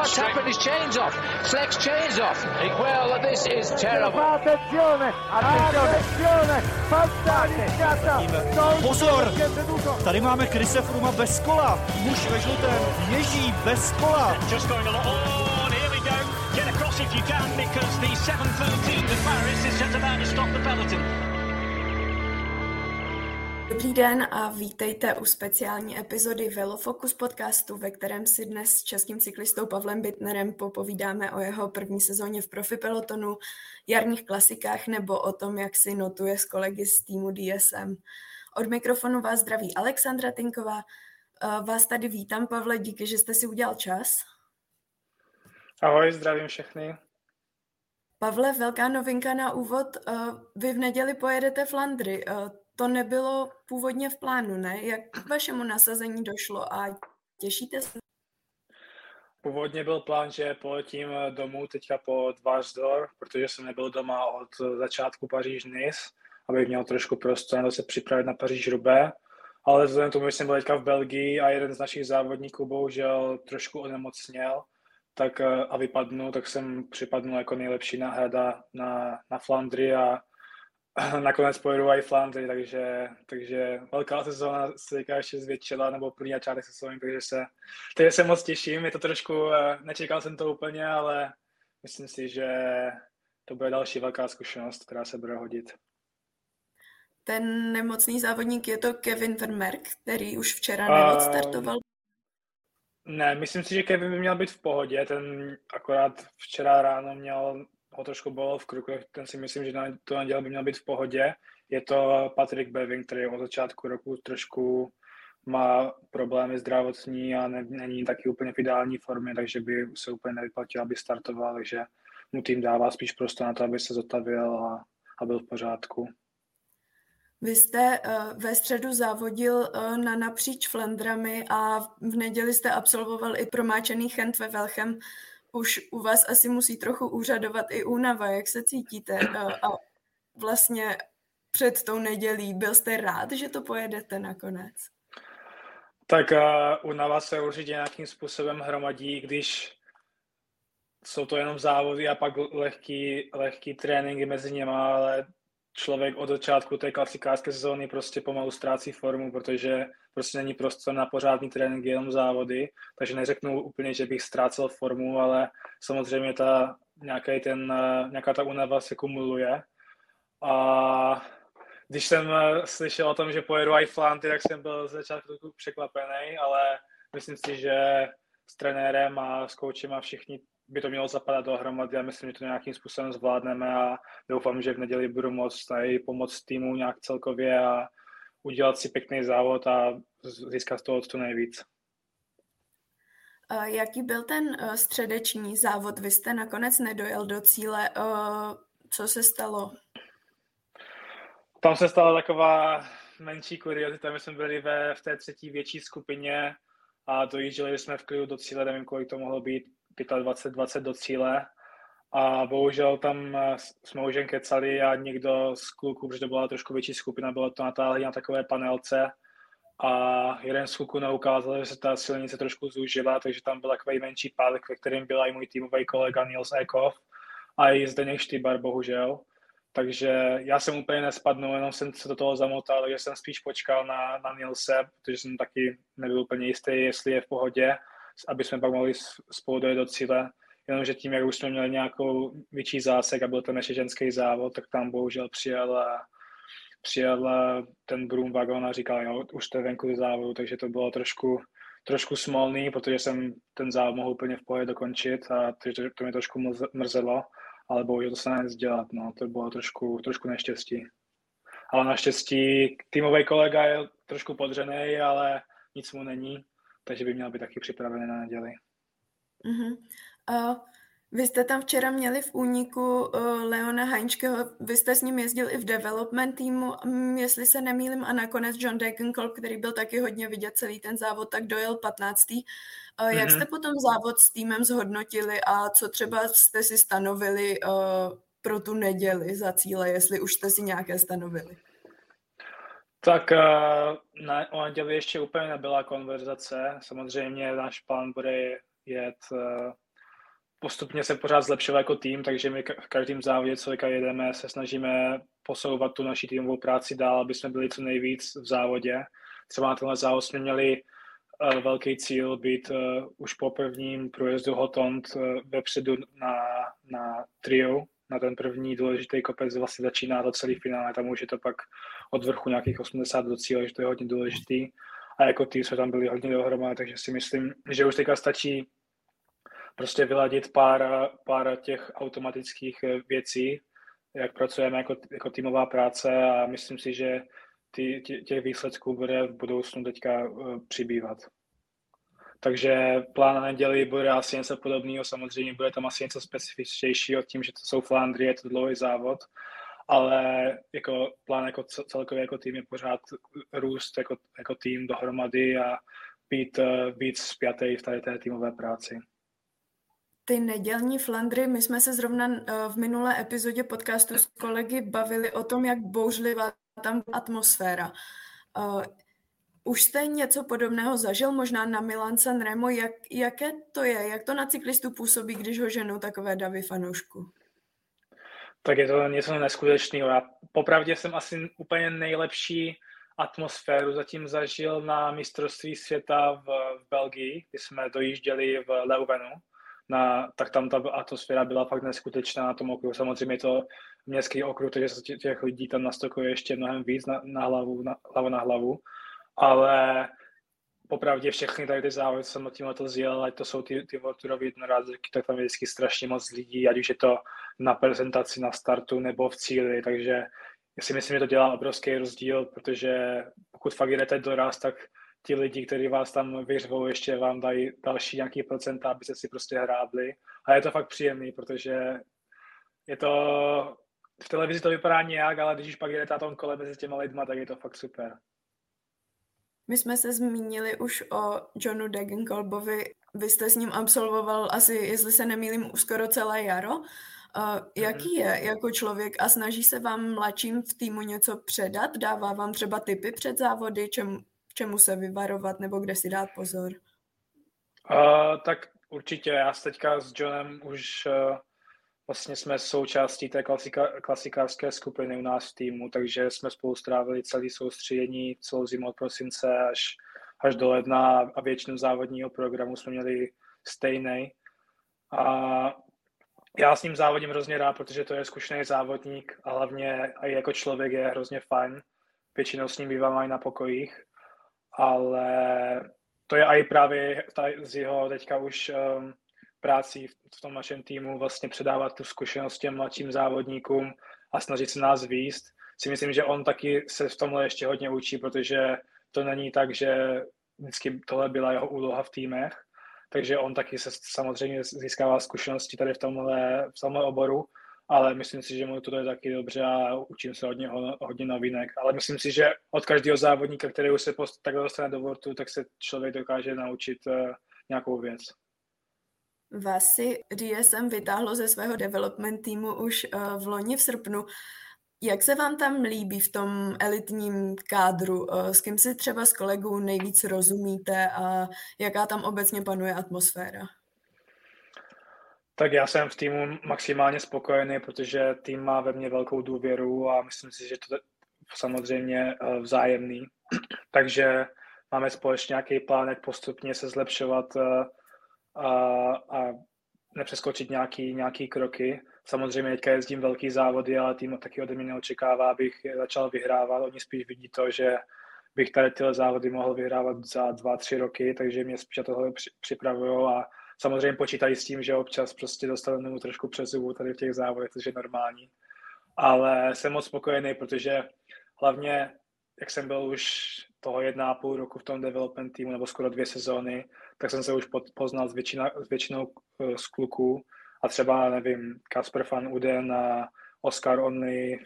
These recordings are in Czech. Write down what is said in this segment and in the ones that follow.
what's happened? His chain's off. Flex chain's off. Well, this is terrible. Attenzione, attenzione, fantasticata. Pozor, tady máme Krise Fruma bez kola. Muž ve žlutém ježí bez kola. Just going along. Oh, and here we go. Get across if you can because the 713 to Paris is just about to stop the peloton. Dobrý den a vítejte u speciální epizody Velofocus podcastu, ve kterém si dnes s českým cyklistou Pavlem Bitnerem popovídáme o jeho první sezóně v profi pelotonu, jarních klasikách nebo o tom, jak si notuje s kolegy z týmu DSM. Od mikrofonu vás zdraví Alexandra Tinková. Vás tady vítám, Pavle, díky, že jste si udělal čas. Ahoj, zdravím všechny. Pavle, velká novinka na úvod. Vy v neděli pojedete Flandry to nebylo původně v plánu, ne? Jak k vašemu nasazení došlo a těšíte se? Původně byl plán, že poletím domů teďka po Dvarsdor, protože jsem nebyl doma od začátku Paříž-Nice, abych měl trošku prostor na se připravit na Paříž-Rubé. Ale vzhledem tomu, že jsem byl teďka v Belgii a jeden z našich závodníků bohužel trošku onemocněl, tak a vypadnu, tak jsem připadnul jako nejlepší náhrada na, na Flandry a nakonec pojedu i Flandry, takže, takže velká sezóna se teďka ještě zvětšila, nebo první začátek sezóny, takže se, takže se moc těším. Je to trošku, eh, nečekal jsem to úplně, ale myslím si, že to bude další velká zkušenost, která se bude hodit. Ten nemocný závodník je to Kevin Vermerk, který už včera neodstartoval. Uh, ne, myslím si, že Kevin by měl být v pohodě, ten akorát včera ráno měl ho trošku bylo v kruku, ten si myslím, že na to neděl by měl být v pohodě. Je to Patrick Bevin, který od začátku roku trošku má problémy zdravotní a ne, není taky úplně v ideální formě, takže by se úplně nevyplatil, aby startoval, takže mu tým dává spíš prostor na to, aby se zotavil a, a byl v pořádku. Vy jste uh, ve středu závodil uh, na napříč Flandrami a v neděli jste absolvoval i promáčený Chent ve Velchem už u vás asi musí trochu úřadovat i únava, jak se cítíte a vlastně před tou nedělí. Byl jste rád, že to pojedete nakonec? Tak uh, únava se určitě nějakým způsobem hromadí, když jsou to jenom závody a pak lehký, lehký tréninky mezi nimi, ale člověk od začátku té klasikářské sezóny prostě pomalu ztrácí formu, protože prostě není prostor na pořádný trénink, jenom závody, takže neřeknu úplně, že bych ztrácel formu, ale samozřejmě ta, nějaký ten, nějaká ta únava se kumuluje. A když jsem slyšel o tom, že pojedu i Flanty, tak jsem byl z začátku překvapený, ale myslím si, že s trenérem a s koučem a všichni by to mělo zapadat dohromady a myslím, že to nějakým způsobem zvládneme a doufám, že v neděli budu moct i pomoct týmu nějak celkově a udělat si pěkný závod a získat z toho to nejvíc. Jaký byl ten e, středeční závod? Vy jste nakonec nedojel do cíle. E, co se stalo? Tam se stala taková menší kuriozita. My jsme byli ve, v té třetí větší skupině a dojížděli jsme v klidu do cíle, nevím, kolik to mohlo být, 25, 20 do cíle. A bohužel tam eh, jsme už jen kecali a někdo z kluků, protože to byla trošku větší skupina, bylo to natáhli na takové panelce. A jeden z kluků neukázal, že se ta silnice trošku zúžila, takže tam byl takový menší pád, ve kterém byl i můj týmový kolega Nils Ekov a i Zdeněk Štybar, bohužel. Takže já jsem úplně nespadnul, jenom jsem se do toho zamotal, takže jsem spíš počkal na, na Nilse, protože jsem taky nebyl úplně jistý, jestli je v pohodě aby jsme pak mohli spolu dojet do cíle. Jenomže tím, jak už jsme měli nějakou větší zásek a byl to naše ženský závod, tak tam bohužel přijel, přijel ten Broom vagon a říkal, jo, už to je venku ze závodu, takže to bylo trošku, trošku smolný, protože jsem ten závod mohl úplně v pohodě dokončit a to, to mě trošku mrzelo, ale bohužel to se nedá dělat, no, to bylo trošku, trošku neštěstí. Ale naštěstí týmový kolega je trošku podřený, ale nic mu není takže by měl být taky připravený na neděli. Uh-huh. Uh, vy jste tam včera měli v úniku uh, Leona Heinčkeho, vy jste s ním jezdil i v development týmu, um, jestli se nemýlim, a nakonec John Degenkolb, který byl taky hodně vidět celý ten závod, tak dojel 15. Uh, uh-huh. Jak jste potom závod s týmem zhodnotili a co třeba jste si stanovili uh, pro tu neděli za cíle, jestli už jste si nějaké stanovili? Tak na, o neděli ještě úplně nebyla konverzace. Samozřejmě náš plán bude jet uh, postupně se pořád zlepšovat jako tým, takže my v každém závodě, co jedeme, se snažíme posouvat tu naší týmovou práci dál, aby jsme byli co nejvíc v závodě. Třeba na tenhle závod jsme měli uh, velký cíl být už po prvním průjezdu Hotond vepředu na, na trio, na ten první důležitý kopec vlastně začíná to celý finále, tam už je to pak od vrchu nějakých 80 do cíle, že to je hodně důležitý. A jako tým jsme tam byli hodně dohromady, takže si myslím, že už teďka stačí prostě vyladit pár, pár těch automatických eh, věcí, jak pracujeme jako, jako týmová práce a myslím si, že ty, tě, těch výsledků bude v budoucnu teďka uh, přibývat. Takže plán na neděli bude asi něco podobného, samozřejmě bude tam asi něco specifičtějšího tím, že to jsou Flandry, je to dlouhý závod, ale jako plán jako celkově jako tým je pořád růst jako, jako tým dohromady a být uh, víc spjatý v tady té týmové práci. Ty nedělní Flandry, my jsme se zrovna eh, v minulé epizodě podcastu s kolegy bavili o tom, jak bouřlivá tam atmosféra. Uh, už jste něco podobného zažil, možná na Milan San Remo, jak, jaké to je, jak to na cyklistu působí, když ho ženou takové davy fanoušku? Tak je to něco neskutečného. Já popravdě jsem asi úplně nejlepší atmosféru zatím zažil na mistrovství světa v, v Belgii, kdy jsme dojížděli v Leuvenu na, tak tam ta atmosféra byla fakt neskutečná na tom okruhu. Samozřejmě to městský okruh, takže se těch lidí tam nastokuje ještě mnohem víc na, na hlavu, na, hlavu na hlavu. Ale popravdě všechny tady ty závody, co jsem tím to zjel, ať to jsou ty, ty Vorturové jednorazky, tak tam je vždycky strašně moc lidí, ať už je to na prezentaci, na startu nebo v cíli, takže já si myslím, že to dělá obrovský rozdíl, protože pokud fakt jdete doraz, tak ti lidi, kteří vás tam vyřvou, ještě vám dají další nějaký procenta, aby se si prostě hrábli. A je to fakt příjemný, protože je to, v televizi to vypadá nějak, ale když pak jedete na tom kole mezi těma lidma, tak je to fakt super. My jsme se zmínili už o Johnu Degenkolbovi. Vy jste s ním absolvoval asi, jestli se nemýlím, skoro celé jaro. Uh, jaký mhm. je jako člověk a snaží se vám mladším v týmu něco předat? Dává vám třeba tipy před závody, čem, čemu se vyvarovat nebo kde si dát pozor? Uh, tak určitě, já teďka s Johnem už uh, vlastně jsme součástí té klasika, klasikářské skupiny u nás v týmu, takže jsme spolu strávili celý soustředění, celou zimu od prosince až, až do ledna a většinu závodního programu jsme měli stejný. A já s ním závodím hrozně rád, protože to je zkušený závodník a hlavně i jako člověk je hrozně fajn. Většinou s ním bývám i na pokojích ale to je i právě z jeho teďka už um, práci v tom našem týmu vlastně předávat tu zkušenost těm mladším závodníkům a snažit se nás výst. Si myslím, že on taky se v tomhle ještě hodně učí, protože to není tak, že vždycky tohle byla jeho úloha v týmech, takže on taky se samozřejmě získává zkušenosti tady v tomhle, v tomhle oboru ale myslím si, že mu to je taky dobře a učím se od něho hodně novinek. Ale myslím si, že od každého závodníka, který už se takhle dostane do vortu, tak se člověk dokáže naučit uh, nějakou věc. Vás si DSM vytáhlo ze svého development týmu už uh, v loni v srpnu. Jak se vám tam líbí v tom elitním kádru? Uh, s kým si třeba s kolegou nejvíc rozumíte a jaká tam obecně panuje atmosféra? Tak já jsem v týmu maximálně spokojený, protože tým má ve mně velkou důvěru a myslím si, že to je samozřejmě eh, vzájemný. Takže máme společně nějaký plán, jak postupně se zlepšovat eh, a, a nepřeskočit nějaký, nějaký kroky. Samozřejmě teďka jezdím velký závody, ale tým taky ode mě neočekává, abych začal vyhrávat. Oni spíš vidí to, že bych tady tyhle závody mohl vyhrávat za dva, tři roky, takže mě spíš tohle připravují a samozřejmě počítají s tím, že občas prostě dostaneme trošku přes zubu tady v těch závodech, což je normální. Ale jsem moc spokojený, protože hlavně, jak jsem byl už toho jedna půl roku v tom development týmu, nebo skoro dvě sezóny, tak jsem se už poznal s, většina, s většinou eh, z kluků a třeba, nevím, Kasper van Uden a Oscar Only,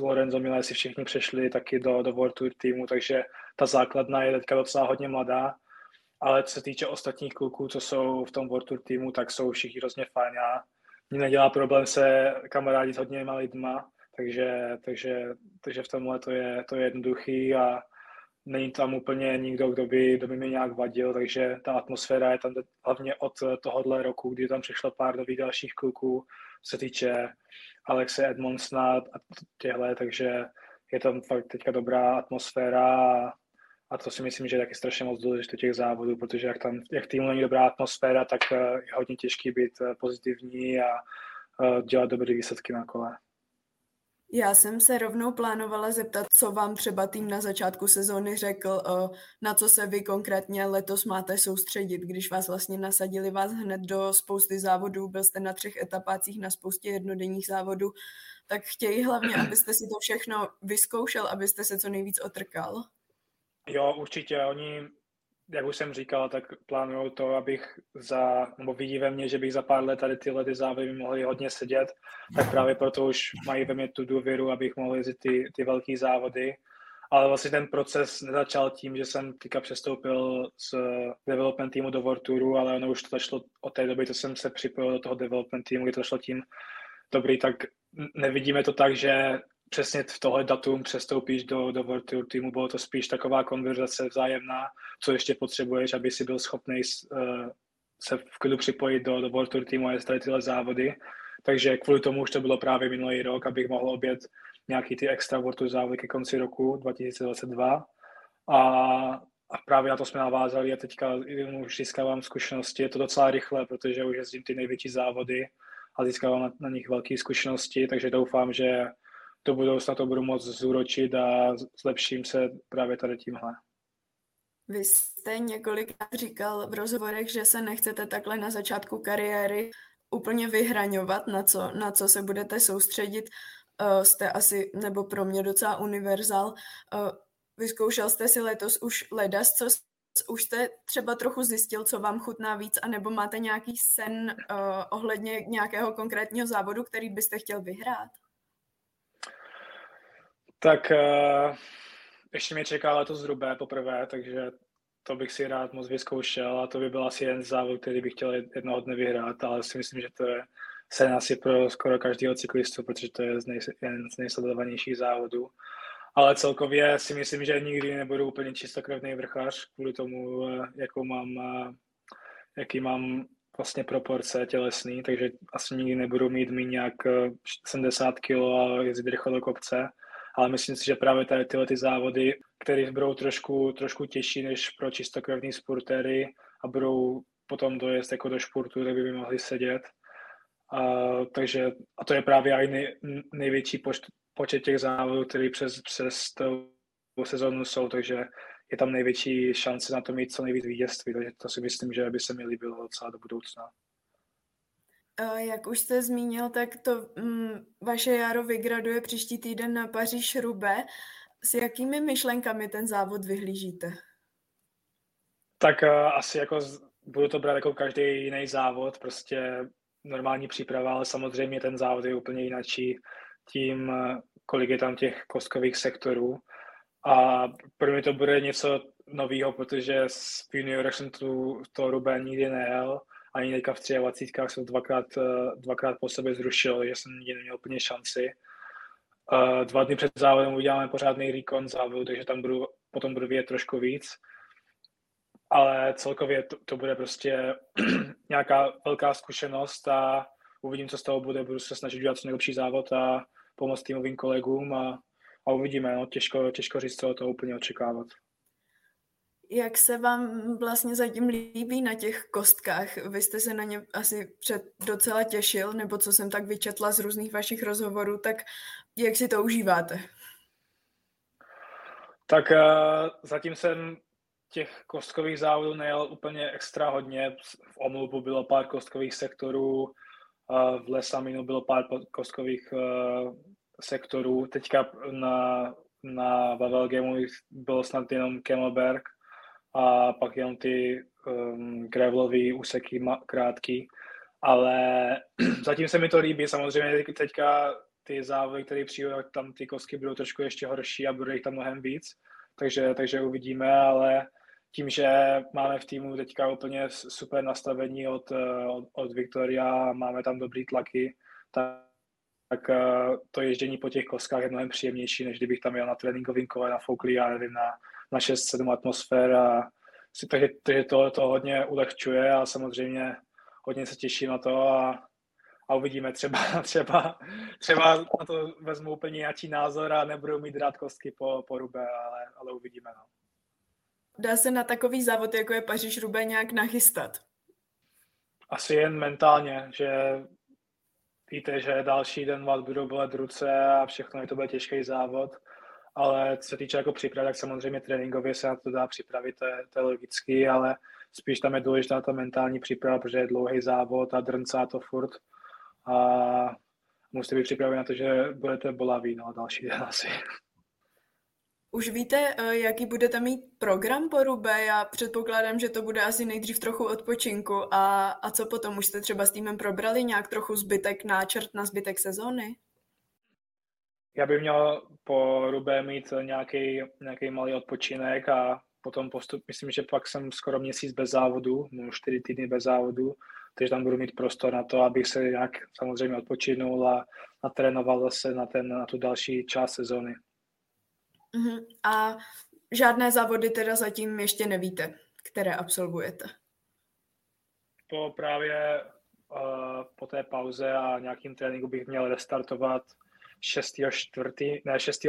Lorenzo Milesi všichni přešli taky do, do World Tour týmu, takže ta základna je teďka docela hodně mladá ale co se týče ostatních kluků, co jsou v tom World Tour týmu, tak jsou všichni hrozně fajn. Já mě nedělá problém se kamarádit s hodně lidma, takže, takže, takže v tomhle to je, to je jednoduchý a není tam úplně nikdo, kdo by, kdo by mi nějak vadil, takže ta atmosféra je tam hlavně od tohohle roku, kdy tam přišlo pár nových dalších kluků, se týče Alexe Edmondsona a těhle, takže je tam fakt teďka dobrá atmosféra a, to si myslím, že je taky strašně moc důležité těch závodů, protože jak tam, jak týmu není dobrá atmosféra, tak eh, je hodně těžký být eh, pozitivní a eh, dělat dobré výsledky na kole. Já jsem se rovnou plánovala zeptat, co vám třeba tým na začátku sezóny řekl, na co se vy konkrétně letos máte soustředit, když vás vlastně nasadili vás hned do spousty závodů, byl jste na třech etapácích na spoustě jednodenních závodů, tak chtějí hlavně, abyste si to všechno vyzkoušel, abyste se co nejvíc otrkal. Jo, určitě. Oni jak už jsem říkal, tak plánuju to, abych za, nebo vidí ve mně, že bych za pár let tady tyhle ty závody mohly hodně sedět, tak právě proto už mají ve mně tu důvěru, abych mohl jezdit ty, ty velké závody. Ale vlastně ten proces nezačal tím, že jsem teďka přestoupil z development týmu do World Touru, ale ono už to začalo od té doby, co jsem se připojil do toho development týmu, kdy to šlo tím dobrý, tak nevidíme to tak, že přesně v tohle datum přestoupíš do, do World Tour týmu, bylo to spíš taková konverzace vzájemná, co ještě potřebuješ, aby si byl schopný uh, se v klidu připojit do, do World Tour týmu a jezdit tyhle závody. Takže kvůli tomu už to bylo právě minulý rok, abych mohl obět nějaký ty extra World Tour závody ke konci roku 2022. A, a právě na to jsme navázali a teďka už získávám zkušenosti. Je to docela rychle, protože už jezdím ty největší závody a získávám na, na nich velké zkušenosti, takže doufám, že do budoucna to budu moc zúročit a zlepším se právě tady tímhle. Vy jste několikrát říkal v rozhovorech, že se nechcete takhle na začátku kariéry úplně vyhraňovat, na co, na co se budete soustředit. Uh, jste asi, nebo pro mě docela univerzál. Uh, vyzkoušel jste si letos už ledas, co už jste třeba trochu zjistil, co vám chutná víc, anebo máte nějaký sen uh, ohledně nějakého konkrétního závodu, který byste chtěl vyhrát? Tak uh, ještě mě čeká letos zhruba poprvé, takže to bych si rád moc vyzkoušel a to by byl asi jen závod, který bych chtěl jednoho dne vyhrát, ale si myslím, že to je sen asi pro skoro každého cyklistu, protože to je z nej, jeden z nejsledovanějších závodů. Ale celkově si myslím, že nikdy nebudu úplně čistokrevný vrchař kvůli tomu, eh, jakou mám, eh, jaký mám vlastně proporce tělesný, takže asi nikdy nebudu mít méně nějak 70 kg a jezdit rychle do kopce ale myslím si, že právě tady tyhle ty závody, které budou trošku, trošku těžší než pro čistokrevní sportéry a budou potom dojezd jako do športu, kde by mohli sedět. A, takže, a to je právě i nej, největší poč, počet těch závodů, který přes, přes tou sezónu jsou, takže je tam největší šance na to mít co nejvíc vítězství, takže to si myslím, že by se mi líbilo docela do budoucna. Jak už jste zmínil, tak to mm, vaše jaro vygraduje příští týden na Paříž Rube. S jakými myšlenkami ten závod vyhlížíte? Tak uh, asi jako budu to brát jako každý jiný závod, prostě normální příprava, ale samozřejmě ten závod je úplně jináčí tím, kolik je tam těch kostkových sektorů. A pro mě to bude něco nového, protože v juniorech jsem tu to Rube nikdy nejel ani teďka v 23 jsem dvakrát, eh, dvakrát po sobě zrušil, že jsem nikdy neměl úplně šanci. Eh, dva dny před závodem uděláme pořádný recon závodu, takže tam budu, potom budu vědět trošku víc. Ale celkově to, to bude prostě nějaká velká zkušenost a uvidím, co z toho bude. Budu se snažit udělat co nejlepší závod a pomoct týmovým kolegům a, a uvidíme. No, těžko, těžko říct, co toho úplně očekávat. Jak se vám vlastně zatím líbí na těch kostkách? Vy jste se na ně asi před docela těšil, nebo co jsem tak vyčetla z různých vašich rozhovorů, tak jak si to užíváte? Tak uh, zatím jsem těch kostkových závodů nejel úplně extra hodně. V Omlubu bylo pár kostkových sektorů, uh, v Lesaminu bylo pár kostkových uh, sektorů. Teďka na, na Vavelgemu bylo snad jenom Camelberg a pak jenom ty um, gravelový úseky krátký, ale zatím se mi to líbí, samozřejmě teďka ty závody, které přijdou, tam ty kosky budou trošku ještě horší a bude jich tam mnohem víc, takže, takže uvidíme, ale tím, že máme v týmu teďka úplně super nastavení od, od, od Victoria, máme tam dobrý tlaky, tak, tak uh, to ježdění po těch koskách je mnohem příjemnější, než kdybych tam jel na tréninkovým kole, na foukli, já nevím, na na 6-7 atmosfér a takže, takže to, to hodně ulehčuje a samozřejmě hodně se těším na to a, a uvidíme. Třeba, třeba, třeba na to vezmu úplně nějaký názor a nebudu mít rád kostky po, po rube, ale, ale uvidíme. No. Dá se na takový závod, jako je Paříž Rube, nějak nachystat? Asi jen mentálně, že víte, že další den vás budou bolet ruce a všechno je to bude těžký závod, ale co se týče jako příprav, tak samozřejmě tréninkově se na to dá připravit, to je, to je logický, ale spíš tam je důležitá ta mentální příprava, protože je dlouhý závod a drncá to furt a musíte být připraveni na to, že budete bolaví, no další den asi. Už víte, eh, jaký budete mít program po Rube? Já předpokládám, že to bude asi nejdřív trochu odpočinku. A, a co potom? Už jste třeba s týmem probrali nějak trochu zbytek, náčrt na zbytek sezóny? Já bych měl po Rube mít nějaký, nějaký malý odpočinek a potom postup, myslím, že pak jsem skoro měsíc bez závodu, no čtyři týdny bez závodu, takže tam budu mít prostor na to, abych se nějak samozřejmě odpočinul a natrénoval zase na, ten, na tu další část sezóny. Uh-huh. A žádné závody teda zatím ještě nevíte, které absolvujete? Po právě uh, po té pauze a nějakým tréninku bych měl restartovat 6. 4. ne 6.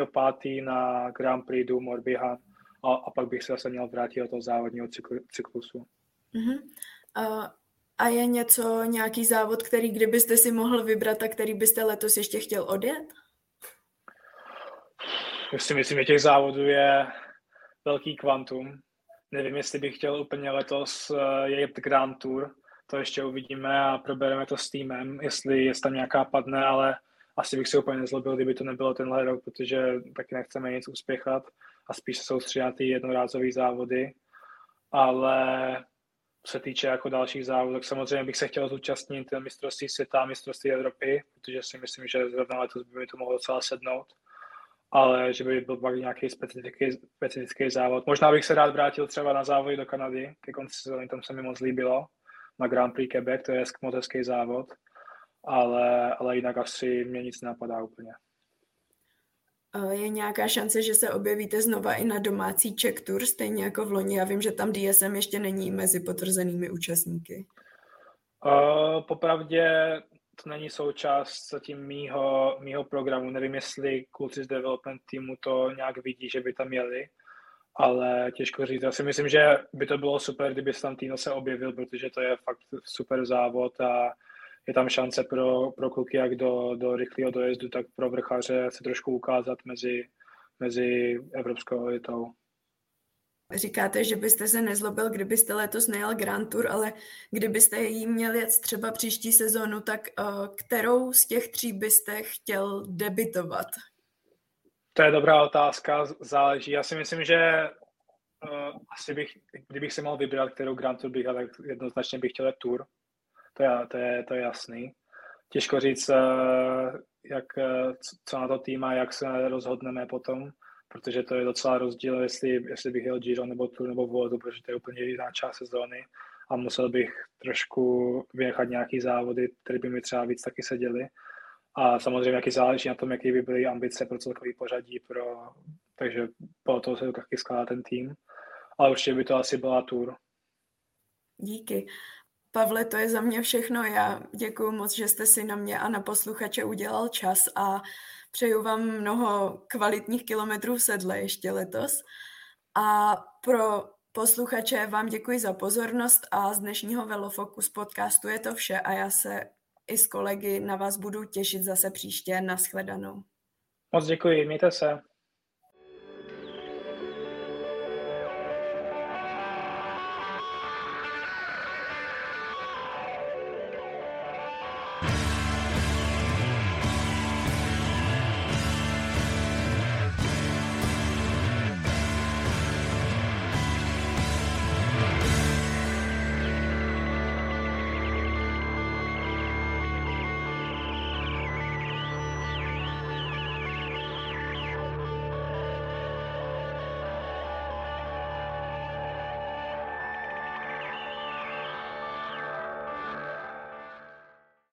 5. na Grand Prix du Morbihan a, a pak bych se zase měl vrátit do toho závodního cykl, cyklusu. Uh-huh. Uh, a je něco, nějaký závod, který kdybyste si mohl vybrat a který byste letos ještě chtěl odjet? Já si myslím, že těch závodů je velký kvantum. Nevím, jestli bych chtěl úplně letos eh, jet Grand Tour, to ještě uvidíme a probereme to s týmem, jestli je tam nějaká padne, ale asi bych si úplně nezlobil, kdyby to nebylo tenhle rok, protože taky nechceme nic uspěchat a spíš se soustředit na ty jednorázové závody. Ale se týče jako dalších závodů, tak samozřejmě bych se chtěl zúčastnit mistrovství světa a mistrovství Evropy, protože si myslím, že zrovna letos by mi to mohlo docela sednout ale že by byl pak nějaký specifický, specifický závod. Možná bych se rád vrátil třeba na závody do Kanady, ke konci sezóny, tam se mi moc líbilo, na Grand Prix Quebec, to je moc závod, ale, ale jinak asi mě nic napadá úplně. Je nějaká šance, že se objevíte znova i na domácí Czech Tour, stejně jako v loni? Já vím, že tam DSM ještě není mezi potvrzenými účastníky. Uh, popravdě to není součást zatím mýho, mýho programu. Nevím, jestli kluci z development týmu to nějak vidí, že by tam měli, ale těžko říct. Já si myslím, že by to bylo super, kdyby se tam Tino se objevil, protože to je fakt super závod a je tam šance pro, pro kluky jak do, do rychlého dojezdu, tak pro vrchaře se trošku ukázat mezi, mezi evropskou elitou. Říkáte, že byste se nezlobil, kdybyste letos nejel Grand Tour, ale kdybyste jí měl jet třeba příští sezónu, tak uh, kterou z těch tří byste chtěl debitovat? To je dobrá otázka, záleží. Já si myslím, že uh, asi bych, kdybych si mohl vybrat, kterou Grand Tour bych, tak jednoznačně bych chtěl Tour. To je, to je, to je jasný. Těžko říct, uh, jak, co na to tým a jak se rozhodneme potom protože to je docela rozdíl, jestli, jestli bych jel Giro nebo Tour nebo Vueltu, protože to je úplně jiná část sezóny a musel bych trošku vynechat nějaký závody, které by mi třeba víc taky seděly. A samozřejmě jaký záleží na tom, jaký by byly ambice pro celkový pořadí, pro, takže po toho se taky skládá ten tým. Ale určitě by to asi byla Tour. Díky. Pavle, to je za mě všechno. Já děkuji moc, že jste si na mě a na posluchače udělal čas a Přeju vám mnoho kvalitních kilometrů v sedle ještě letos. A pro posluchače vám děkuji za pozornost a z dnešního Velofocus podcastu je to vše a já se i s kolegy na vás budu těšit zase příště. Naschledanou. Moc děkuji, mějte se.